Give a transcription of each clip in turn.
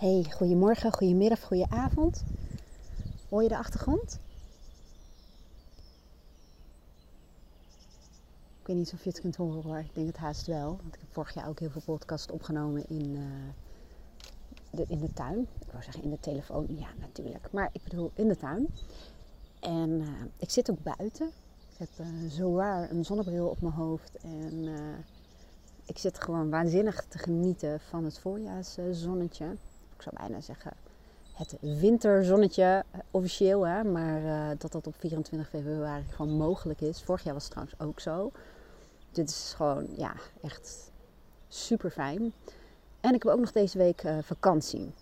Hey, goedemorgen, goedemiddag, goedenavond. Hoor je de achtergrond? Ik weet niet of je het kunt horen hoor. Ik denk het haast wel. Want ik heb vorig jaar ook heel veel podcasts opgenomen in, uh, de, in de tuin. Ik wou zeggen in de telefoon. Ja, natuurlijk. Maar ik bedoel in de tuin. En uh, ik zit ook buiten. Ik heb uh, zowaar een zonnebril op mijn hoofd. En ik zit gewoon waanzinnig te genieten van het voorjaarszonnetje ik zou bijna zeggen, het winterzonnetje eh, officieel. Hè, maar uh, dat dat op 24 februari gewoon mogelijk is. Vorig jaar was het trouwens ook zo. Dit is gewoon ja, echt super fijn. En ik heb ook nog deze week uh, vakantie.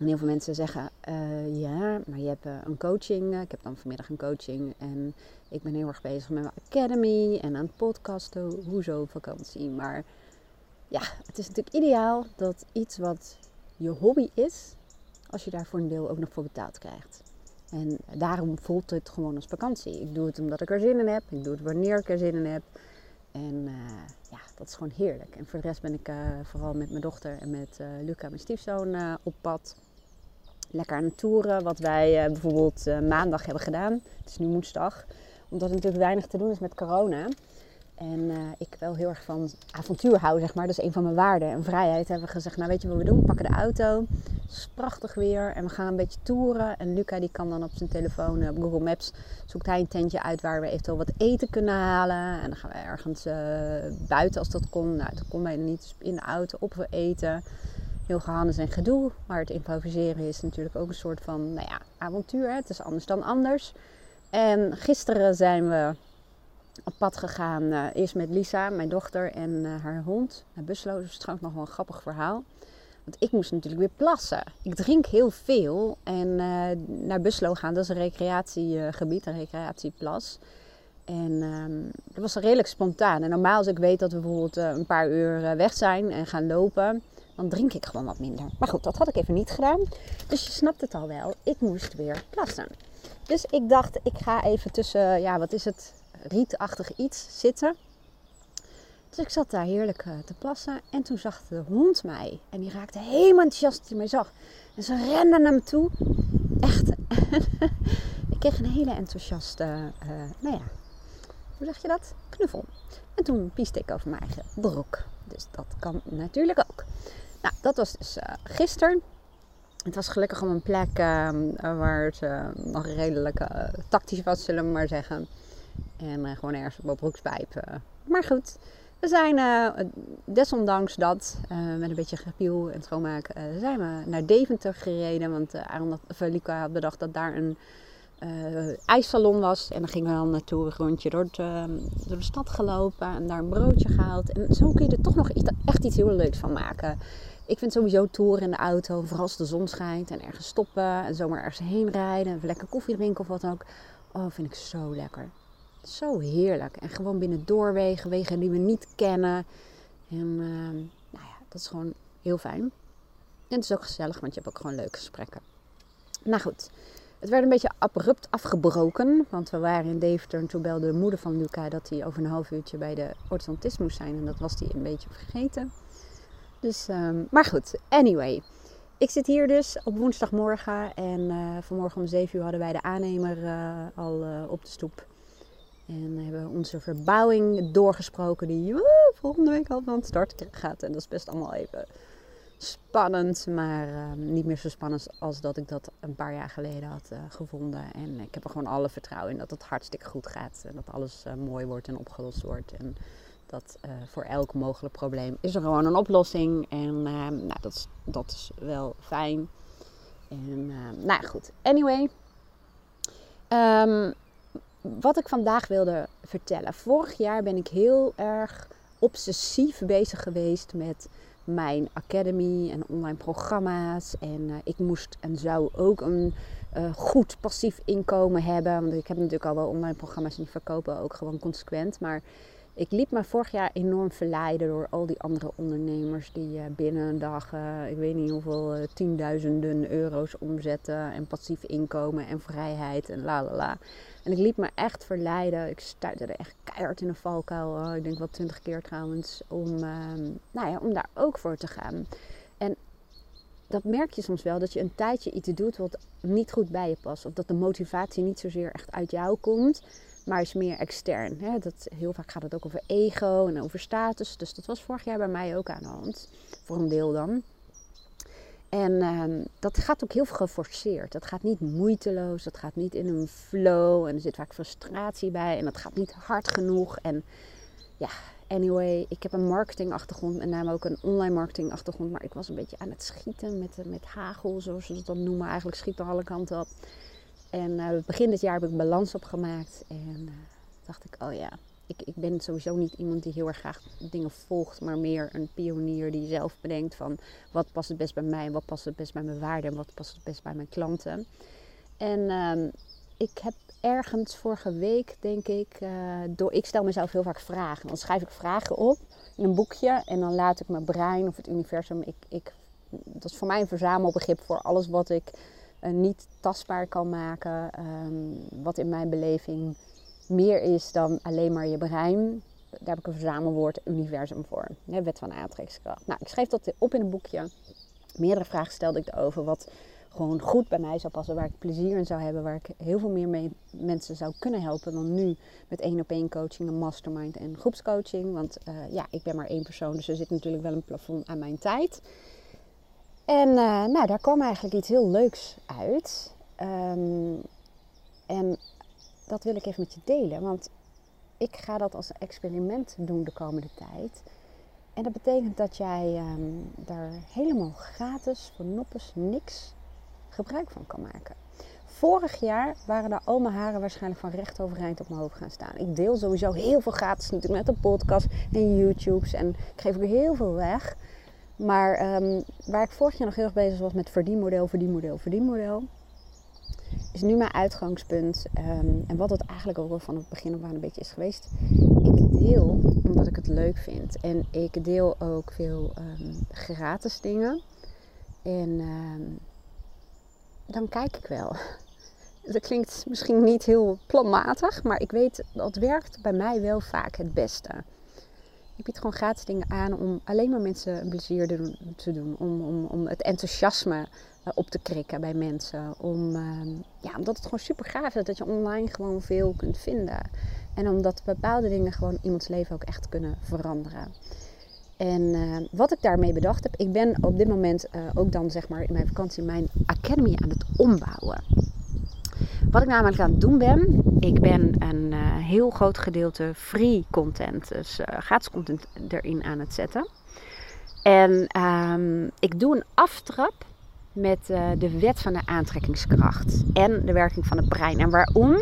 En heel veel mensen zeggen, ja, maar je hebt een coaching. Ik heb dan vanmiddag een coaching. En ik ben heel erg bezig met mijn academy en aan het podcasten. Hoezo vakantie? Maar ja, het is natuurlijk ideaal dat iets wat je hobby is, als je daar voor een deel ook nog voor betaald krijgt. En daarom voelt het gewoon als vakantie. Ik doe het omdat ik er zin in heb. Ik doe het wanneer ik er zin in heb. En uh, ja, dat is gewoon heerlijk. En voor de rest ben ik uh, vooral met mijn dochter en met uh, Luca, mijn stiefzoon, op pad. Lekker aan het toeren. Wat wij bijvoorbeeld maandag hebben gedaan. Het is nu woensdag. Omdat er natuurlijk weinig te doen is met corona. En uh, ik wel heel erg van avontuur hou, zeg maar. Dat is een van mijn waarden. En vrijheid hebben we gezegd, nou weet je wat we doen? We pakken de auto. Het is prachtig weer. En we gaan een beetje toeren. En Luca die kan dan op zijn telefoon, op Google Maps, zoekt hij een tentje uit waar we eventueel wat eten kunnen halen. En dan gaan we ergens uh, buiten als dat kon. Nou, dat kon bijna niet. In de auto op eten. Heel gehannes en gedoe. Maar het improviseren is natuurlijk ook een soort van, nou ja, avontuur. Hè? Het is anders dan anders. En gisteren zijn we op pad gegaan. Uh, eerst met Lisa, mijn dochter, en uh, haar hond. Naar Buslo. Dat is trouwens nog wel een grappig verhaal. Want ik moest natuurlijk weer plassen. Ik drink heel veel. En uh, naar Buslo gaan, dat is een recreatiegebied, een recreatieplas. En um, dat was redelijk spontaan. En normaal als ik weet dat we bijvoorbeeld een paar uur weg zijn en gaan lopen, dan drink ik gewoon wat minder. Maar goed, dat had ik even niet gedaan. Dus je snapt het al wel. Ik moest weer plassen. Dus ik dacht, ik ga even tussen, ja, wat is het? Rietachtig iets zitten. Dus ik zat daar heerlijk eh, te plassen. En toen zag de hond mij. En die raakte helemaal enthousiast toen hij mij zag. En ze rende naar me toe. Echt. ik kreeg een hele enthousiaste, uh, nou ja, hoe zeg je dat? Knuffel. En toen pieste ik over mijn eigen broek. Dus dat kan natuurlijk ook. Nou, dat was dus uh, gisteren. Het was gelukkig op een plek ehm, waar het nog redelijk tactisch was, zullen we maar zeggen. En uh, gewoon ergens op mijn broekspijp. Uh. Maar goed, we zijn uh, desondanks dat, met een beetje gepiel en schoonmaken, zijn we naar Deventer gereden. Want Aaron had, Luca had bedacht dat daar een ijssalon was. En dan gingen we dan naartoe een rondje door, door, de stad gelopen en daar een broodje gehaald. En zo kun je er toch nog echt iets heel leuks van maken. Ik vind sowieso toeren in de auto, vooral als de zon schijnt en ergens stoppen en zomaar ergens heen rijden. Even lekker koffie drinken of wat ook. Oh, vind ik zo lekker. Zo heerlijk. En gewoon binnen doorwegen, wegen die we niet kennen. En uh, nou ja, dat is gewoon heel fijn. En het is ook gezellig, want je hebt ook gewoon leuke gesprekken. Nou goed, het werd een beetje abrupt afgebroken. Want we waren in Deventer en toen belde de moeder van Luca dat hij over een half uurtje bij de orthodontist moest zijn. En dat was hij een beetje vergeten. Dus, um, maar goed, anyway. Ik zit hier dus op woensdagmorgen en uh, vanmorgen om 7 uur hadden wij de aannemer uh, al op de stoep. En hebben we onze verbouwing doorgesproken die volgende week al van start gaat. En dat is best allemaal even spannend, maar uh, niet meer zo spannend als dat ik dat een paar jaar geleden had uh, gevonden. En ik heb er gewoon alle vertrouwen in dat het hartstikke goed gaat. En dat alles uh, mooi wordt en opgelost wordt. En dat voor elk mogelijk probleem is er gewoon een oplossing. En nou, dat, is, dat is wel fijn. En nou goed, anyway. Um, wat ik vandaag wilde vertellen. Vorig jaar ben ik heel erg obsessief bezig geweest met mijn academy en online programma's. En uh, ik moest en zou ook een uh, goed passief inkomen hebben. Want ik heb natuurlijk al wel online programma's die verkopen ook gewoon consequent. Maar ik liep me vorig jaar enorm verleiden door al die andere ondernemers die uh, binnen een dag, ik weet niet hoeveel, tienduizenden euro's omzetten en passief inkomen en vrijheid en la la la. En ik liep me echt verleiden. Ik stuitte er echt keihard in een valkuil. Ik denk wel twintig keer trouwens. Om, uh, nou ja, om daar ook voor te gaan. En dat merk je soms wel, dat je een tijdje iets doet wat niet goed bij je past. Of dat de motivatie niet zozeer echt uit jou komt, maar is meer extern. Hè? Dat, heel vaak gaat het ook over ego en over status. Dus dat was vorig jaar bij mij ook aan de hand. Voor een deel dan. En ehm, dat gaat ook heel geforceerd. Dat gaat niet moeiteloos, dat gaat niet in een flow. En er zit vaak frustratie bij en dat gaat niet hard genoeg. En ja, anyway, ik heb een marketingachtergrond, met name ook een online marketingachtergrond. Maar ik was een beetje aan het schieten met, met hagel, zoals ze dat dan noemen. Eigenlijk schieten alle kanten op. En uh, begin dit jaar heb ik balans opgemaakt. En uh, dacht ik, oh ja, ik, ik ben sowieso niet iemand die heel erg graag dingen volgt, maar meer een pionier die zelf bedenkt van wat past het best bij mij, wat past het best bij mijn waarden en wat past het best bij mijn klanten. En uh, ik heb ergens vorige week, denk ik, uh, door, ik stel mezelf heel vaak vragen. Dan schrijf ik vragen op in een boekje en dan laat ik mijn brein of het universum, ik, ik, dat is voor mij een verzamelbegrip voor alles wat ik niet tastbaar kan maken, um, wat in mijn beleving meer is dan alleen maar je brein. Daar heb ik een verzamelwoord universum voor. Wet van aantrekkingskracht. Nou, ik schreef dat op in een boekje. Meerdere vragen stelde ik erover wat gewoon goed bij mij zou passen, waar ik plezier in zou hebben, waar ik heel veel meer mee mensen zou kunnen helpen dan nu met één op één coaching, een mastermind en groepscoaching. Want uh, ja, ik ben maar één persoon, dus er zit natuurlijk wel een plafond aan mijn tijd. En uh, nou, daar kwam eigenlijk iets heel leuks uit. Um, en dat wil ik even met je delen. Want ik ga dat als experiment doen de komende tijd. En dat betekent dat jij um, daar helemaal gratis voor noppes niks gebruik van kan maken. Vorig jaar waren daar al mijn haren waarschijnlijk van recht overeind op mijn hoofd gaan staan. Ik deel sowieso heel veel gratis natuurlijk met de podcast en YouTubes. En ik geef ook heel veel weg. Maar um, waar ik vorig jaar nog heel erg bezig was met verdienmodel, verdienmodel, verdienmodel is nu mijn uitgangspunt. Um, en wat het eigenlijk ook al van het begin af aan een beetje is geweest. Ik deel omdat ik het leuk vind. En ik deel ook veel um, gratis dingen. En dan kijk ik wel. Dat klinkt misschien niet heel planmatig, maar ik weet dat werkt bij mij wel vaak het beste. Ik bied gewoon gratis dingen aan om alleen maar mensen plezier te doen. Om, om, om het enthousiasme eh, op te krikken bij mensen. Om, uh, ja, omdat het gewoon super gaaf is dat je online gewoon veel kunt vinden. En omdat bepaalde dingen gewoon iemands leven ook echt kunnen veranderen. En uh, wat ik daarmee bedacht heb, ik ben op dit moment uh, ook dan zeg maar in mijn vakantie mijn academy aan het ombouwen. Wat ik namelijk aan het doen ben, ik ben een uh, heel groot gedeelte free content, dus gratis content erin aan het zetten. En um, ik doe een aftrap met uh, de wet van de aantrekkingskracht en de werking van het brein. En waarom?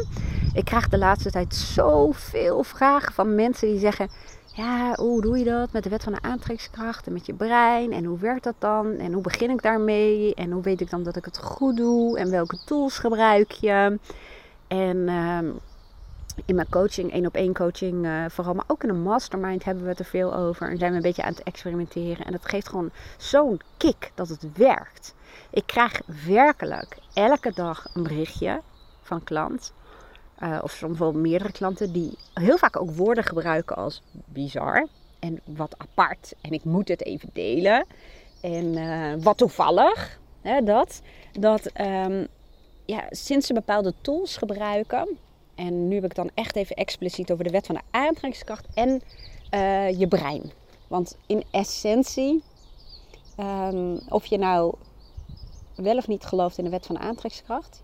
Ik krijg de laatste tijd zoveel vragen van mensen die zeggen: Ja, hoe doe je dat met de wet van de aantrekkingskracht en met je brein? En hoe werkt dat dan? En hoe begin ik daarmee? En hoe weet ik dan dat ik het goed doe? En welke tools gebruik je? En. Uh, in mijn coaching, één op één coaching uh, vooral, maar ook in een mastermind hebben we het er veel over. En zijn we een beetje aan het experimenteren. En dat geeft gewoon zo'n kick dat het werkt. Ik krijg werkelijk elke dag een berichtje van klant. Uh, of soms wel meerdere klanten die heel vaak ook woorden gebruiken als bizar. En wat apart. En ik moet het even delen. En uh, wat toevallig. Hè, dat. Dat um, ja, sinds ze bepaalde tools gebruiken. En nu heb ik dan echt even expliciet over de wet van de aantrekkingskracht en uh, je brein. Want in essentie, um, of je nou wel of niet gelooft in de wet van de aantrekkingskracht,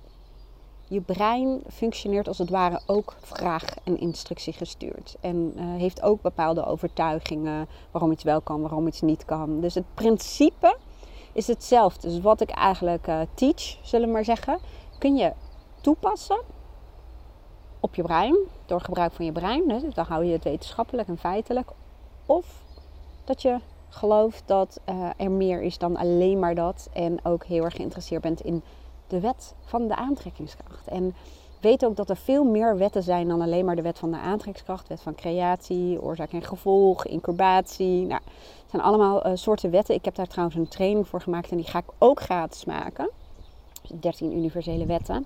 je brein functioneert als het ware ook vraag en instructie gestuurd. En uh, heeft ook bepaalde overtuigingen waarom iets wel kan, waarom iets niet kan. Dus het principe is hetzelfde. Dus wat ik eigenlijk uh, teach, zullen we maar zeggen, kun je toepassen op je brein, door gebruik van je brein. Dus dan hou je het wetenschappelijk en feitelijk. Of dat je gelooft dat uh, er meer is dan alleen maar dat. En ook heel erg geïnteresseerd bent in de wet van de aantrekkingskracht. En weet ook dat er veel meer wetten zijn dan alleen maar de wet van de aantrekkingskracht. Wet van creatie, oorzaak en gevolg, incubatie. Nou, het zijn allemaal uh, soorten wetten. Ik heb daar trouwens een training voor gemaakt en die ga ik ook gratis maken. 13 universele wetten.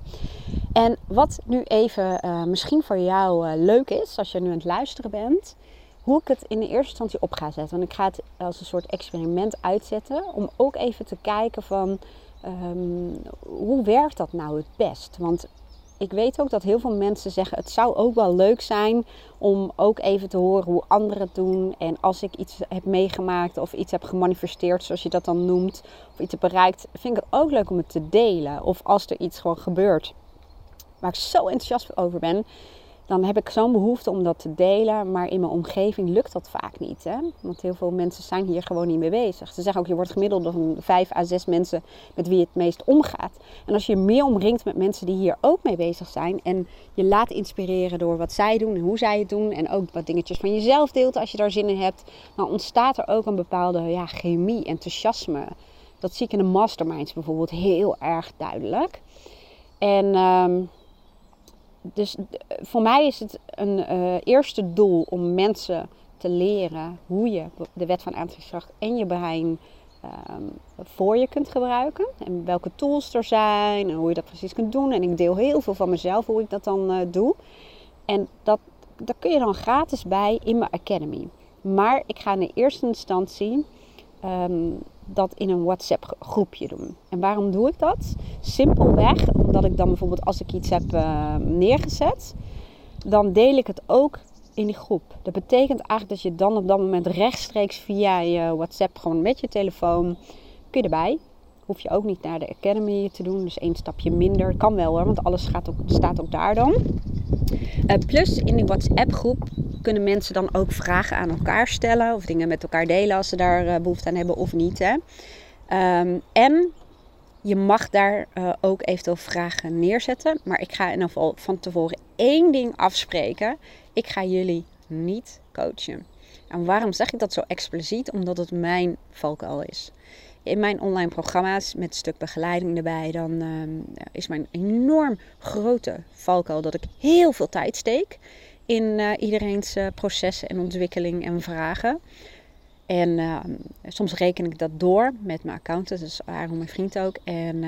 En wat nu even uh, misschien voor jou uh, leuk is, als je nu aan het luisteren bent. hoe ik het in de eerste instantie op ga zetten. Want ik ga het als een soort experiment uitzetten. Om ook even te kijken van ehm, hoe werkt dat nou het best? Want ik weet ook dat heel veel mensen zeggen: het zou ook wel leuk zijn om ook even te horen hoe anderen het doen. En als ik iets heb meegemaakt of iets heb gemanifesteerd, zoals je dat dan noemt, of iets heb bereikt, vind ik het ook leuk om het te delen. Of als er iets gewoon gebeurt waar ik zo enthousiast over ben, dan heb ik zo'n behoefte om dat te delen. Maar in mijn omgeving lukt dat vaak niet. Hè? Want heel veel mensen zijn hier gewoon niet mee bezig. Ze zeggen ook, je wordt gemiddeld van vijf à zes mensen met wie het meest omgaat. En als je meer omringt met mensen die hier ook mee bezig zijn. En je laat inspireren door wat zij doen en hoe zij het doen. En ook wat dingetjes van jezelf deelt als je daar zin in hebt. Dan ontstaat er ook een bepaalde ja, chemie, enthousiasme. Dat zie ik in de masterminds bijvoorbeeld heel erg duidelijk. En... Ehm, dus voor mij is het een uh, eerste doel om mensen te leren hoe je de wet van aantrekkingskracht en je brein um, voor je kunt gebruiken. En welke tools er zijn en hoe je dat precies kunt doen. En ik deel heel veel van mezelf hoe ik dat dan uh, doe. En dat, daar kun je dan gratis bij in mijn Academy. Maar ik ga in de eerste instantie um, dat in een WhatsApp groepje doen. En waarom doe ik dat? Simpelweg omdat ik dan bijvoorbeeld als ik iets heb uh, neergezet, dan deel ik het ook in die groep. Dat betekent eigenlijk dat je dan op dat moment rechtstreeks via je WhatsApp gewoon met je telefoon kun je erbij. Hoef je ook niet naar de Academy te doen. Dus één stapje minder. Kan wel hoor, want alles gaat ook, staat ook daar dan. Uh, plus in die WhatsApp groep kunnen mensen dan ook vragen aan elkaar stellen. Of dingen met elkaar delen als ze daar uh, behoefte aan hebben of niet. Hè. Um, en je mag daar uh, ook eventueel vragen neerzetten. Maar ik ga in ieder geval van tevoren één ding afspreken. Ik ga jullie niet coachen. En waarom zeg ik dat zo expliciet? Omdat het mijn valkuil is in mijn online programma's met een stuk begeleiding erbij, dan uh, is mijn enorm grote valkuil dat ik heel veel tijd steek in uh, iedereen's uh, processen en ontwikkeling en vragen. En ehm, soms reken ik dat door met mijn accountant, dus Aaron, mijn vriend ook. En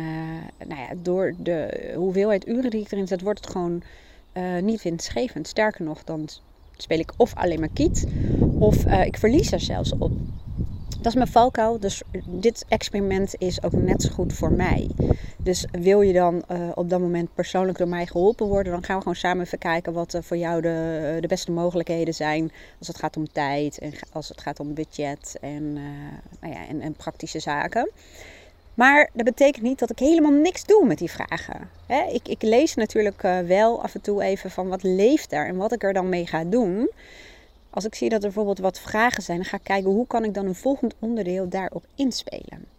nou ja, door de hoeveelheid uren die ik erin zet, wordt het gewoon niet winstgevend. Sterker nog, dan speel ik of alleen maar kiet, of ik verlies er zelfs op. Dat is mijn valkuil. Dus dit experiment is ook net zo goed voor mij. Dus wil je dan uh, op dat moment persoonlijk door mij geholpen worden, dan gaan we gewoon samen even kijken wat uh, voor jou de, uh, de beste mogelijkheden zijn. Als het gaat om tijd en als het gaat om budget en, nou ja, en, en, praktische zaken. Maar dat betekent niet dat ik helemaal niks doe met die vragen. Hè? Ik, ik lees natuurlijk wel af en toe even van wat leeft daar en wat ik er dan mee ga doen. Als ik zie dat er bijvoorbeeld wat vragen zijn, dan ga ik kijken hoe kan ik dan een volgend onderdeel daarop inspelen.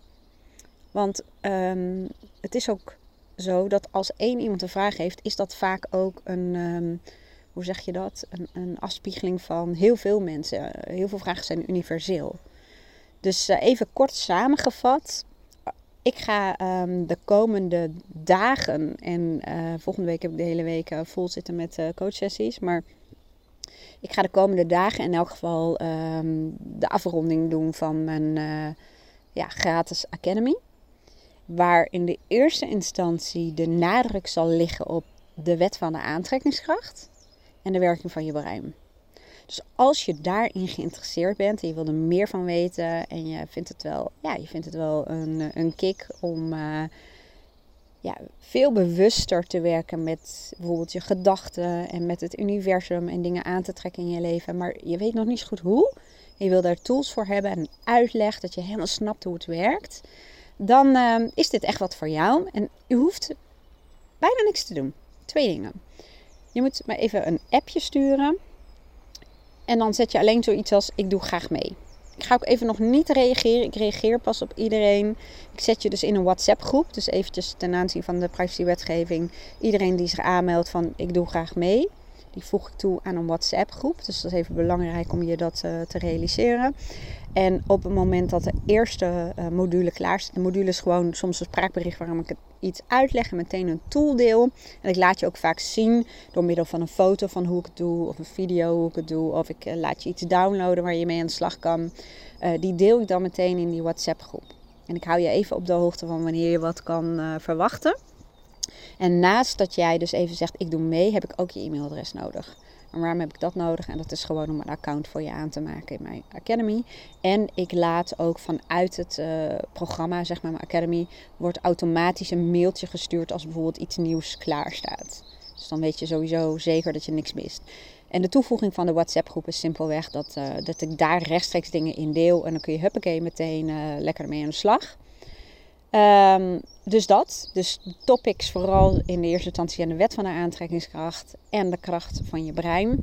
Want um, het is ook zo dat als één iemand een vraag heeft, is dat vaak ook een, um, hoe zeg je dat? Een, een, afspiegeling van heel veel mensen. Heel veel vragen zijn universeel. Dus uh, even kort samengevat. Ik ga um, de komende dagen en uh, volgende week heb ik de hele week uh, vol zitten met coachsessies. Maar ik ga de komende dagen in elk geval de afronding doen van mijn ja, gratis Academy. Waar in de eerste instantie de nadruk zal liggen op de wet van de aantrekkingskracht en de werking van je brein. Dus als je daarin geïnteresseerd bent en je wil er meer van weten en je vindt het wel, ja, je vindt het wel een, een kick om uh, ja, veel bewuster te werken met bijvoorbeeld je gedachten en met het universum en dingen aan te trekken in je leven. Maar je weet nog niet zo goed hoe. je wil daar tools voor hebben en uitleg dat je helemaal snapt hoe het werkt. Dan uh, is dit echt wat voor jou. En je hoeft bijna niks te doen. Twee dingen. Je moet me even een appje sturen. En dan zet je alleen zoiets als ik doe graag mee. Ik ga ook even nog niet reageren. Ik reageer pas op iedereen. Ik zet je dus in een WhatsApp groep. Dus eventjes ten aanzien van de privacywetgeving. Iedereen die zich aanmeldt van ik doe graag mee. Die voeg ik toe aan een WhatsApp groep. Dus dat is even belangrijk om je dat uh, te realiseren. En op het moment dat de eerste uh, module klaar staat. De module is gewoon soms een spraakbericht waarom ik het iets uitleg en meteen een tool deel. En ik laat je ook vaak zien door middel van een foto van hoe ik het doe. Of een video hoe ik het doe. Of ik uh, laat je iets downloaden waar je mee aan de slag kan. die deel ik dan meteen in die WhatsApp groep. En ik hou je even op de hoogte van wanneer je wat kan verwachten. En naast dat jij dus even zegt ik doe mee, heb ik ook je e-mailadres nodig. En waarom heb ik dat nodig? En dat is gewoon om een account voor je aan te maken in mijn Academy. En ik laat ook vanuit het uh, programma, zeg maar mijn Academy, wordt automatisch een mailtje gestuurd als bijvoorbeeld iets nieuws klaar staat. Dus dan weet je sowieso zeker dat je niks mist. En de toevoeging van de WhatsApp-groep is simpelweg dat, uh, dat ik daar rechtstreeks dingen in deel. En dan kun je huppakee meteen uh, lekker mee aan de slag. Um, dus dat. Dus topics vooral in de eerste instantie aan de wet van de aantrekkingskracht en de kracht van je brein.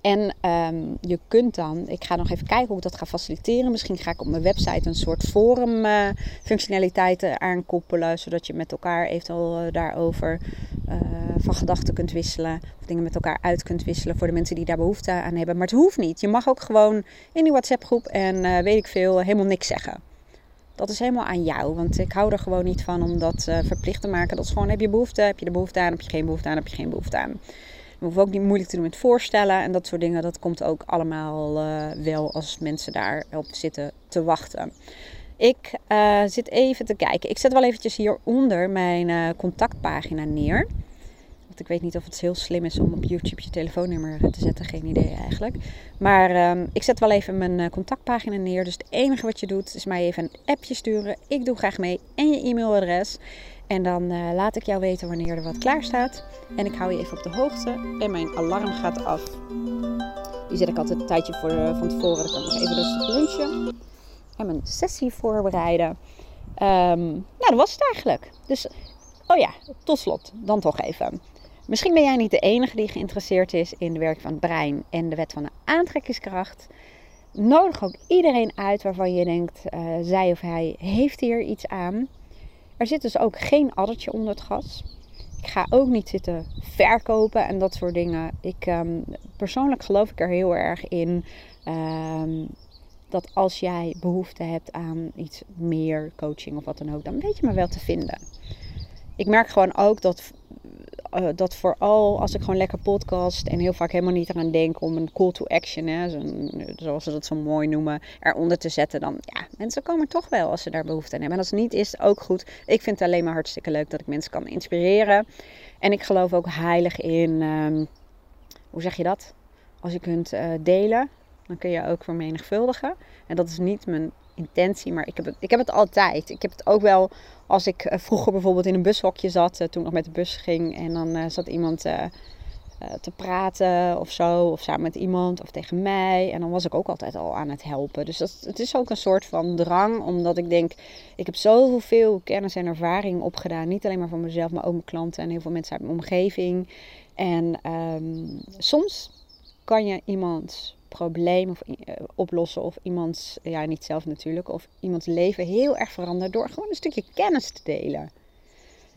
En um, je kunt dan, ik ga nog even kijken hoe ik dat ga faciliteren. Misschien ga ik op mijn website een soort forum uh, functionaliteiten aankoppelen. Zodat je met elkaar eventueel uh, daarover uh, van gedachten kunt wisselen. Of dingen met elkaar uit kunt wisselen voor de mensen die daar behoefte aan hebben. Maar het hoeft niet. Je mag ook gewoon in die WhatsApp groep en weet ik veel helemaal niks zeggen. Dat is helemaal aan jou. Want ik hou er gewoon niet van om dat verplicht te maken. Dat is gewoon, heb je behoefte, heb je de behoefte aan, heb je geen behoefte aan, heb je geen behoefte aan. We hoeven ook niet moeilijk te doen met voorstellen en dat soort dingen. Dat komt ook allemaal uh, wel als mensen daarop zitten te wachten. Ik uh, zit even te kijken. Ik zet wel eventjes hieronder mijn contactpagina neer. Ik weet niet of het heel slim is om op YouTube je telefoonnummer te zetten. Geen idee eigenlijk. Maar um, ik zet wel even mijn contactpagina neer. Dus het enige wat je doet is mij even een appje sturen. Ik doe graag mee. En je e-mailadres. En dan uh, laat ik jou weten wanneer er wat klaar staat. En ik hou je even op de hoogte. En mijn alarm gaat af. Die zet ik altijd een tijdje voor, van tevoren. Dan kan ik nog even rustig lunchen. En mijn sessie voorbereiden. Um, nou, dat was het eigenlijk. Dus, oh ja, tot slot. Dan toch even. Misschien ben jij niet de enige die geïnteresseerd is in de werking van het brein en de wet van de aantrekkingskracht. Nodig ook iedereen uit waarvan je denkt, uh, zij of hij heeft hier iets aan. Er zit dus ook geen addertje onder het gas. Ik ga ook niet zitten verkopen en dat soort dingen. Ik, um, persoonlijk geloof ik er heel erg in um, dat als jij behoefte hebt aan iets meer coaching of wat dan ook, dan weet je me wel te vinden. Ik merk gewoon ook dat uh, dat vooral als ik gewoon lekker podcast en heel vaak helemaal niet eraan denk om een call to action, hè, zoals ze dat zo mooi noemen, eronder te zetten, dan ja, mensen komen toch wel als ze daar behoefte aan hebben. En als het niet is, ook goed. Ik vind het alleen maar hartstikke leuk dat ik mensen kan inspireren. En ik geloof ook heilig in, um, hoe zeg je dat? Als je kunt uh, delen, dan kun je ook vermenigvuldigen. En dat is niet mijn intentie, maar ik heb, het, ik heb het altijd. Ik heb het ook wel als ik uh, vroeger bijvoorbeeld in een bushokje zat, uh, toen nog met de bus ging en dan uh, zat iemand te praten of zo, of samen met iemand of tegen mij. En dan was ik ook altijd al aan het helpen. Dus dat, het is ook een soort van drang, omdat ik denk, ik heb zoveel kennis en ervaring opgedaan. Niet alleen maar van mezelf, maar ook mijn klanten en heel veel mensen uit mijn omgeving. En um, soms kan je iemand probleem of, uh, oplossen of iemands, ja niet zelf natuurlijk, of iemands leven heel erg veranderen door gewoon een stukje kennis te delen.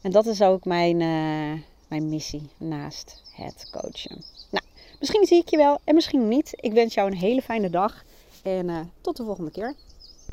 En dat is ook mijn, uh, mijn missie naast het coachen. Nou, misschien zie ik je wel en misschien niet. Ik wens jou een hele fijne dag en uh, tot de volgende keer.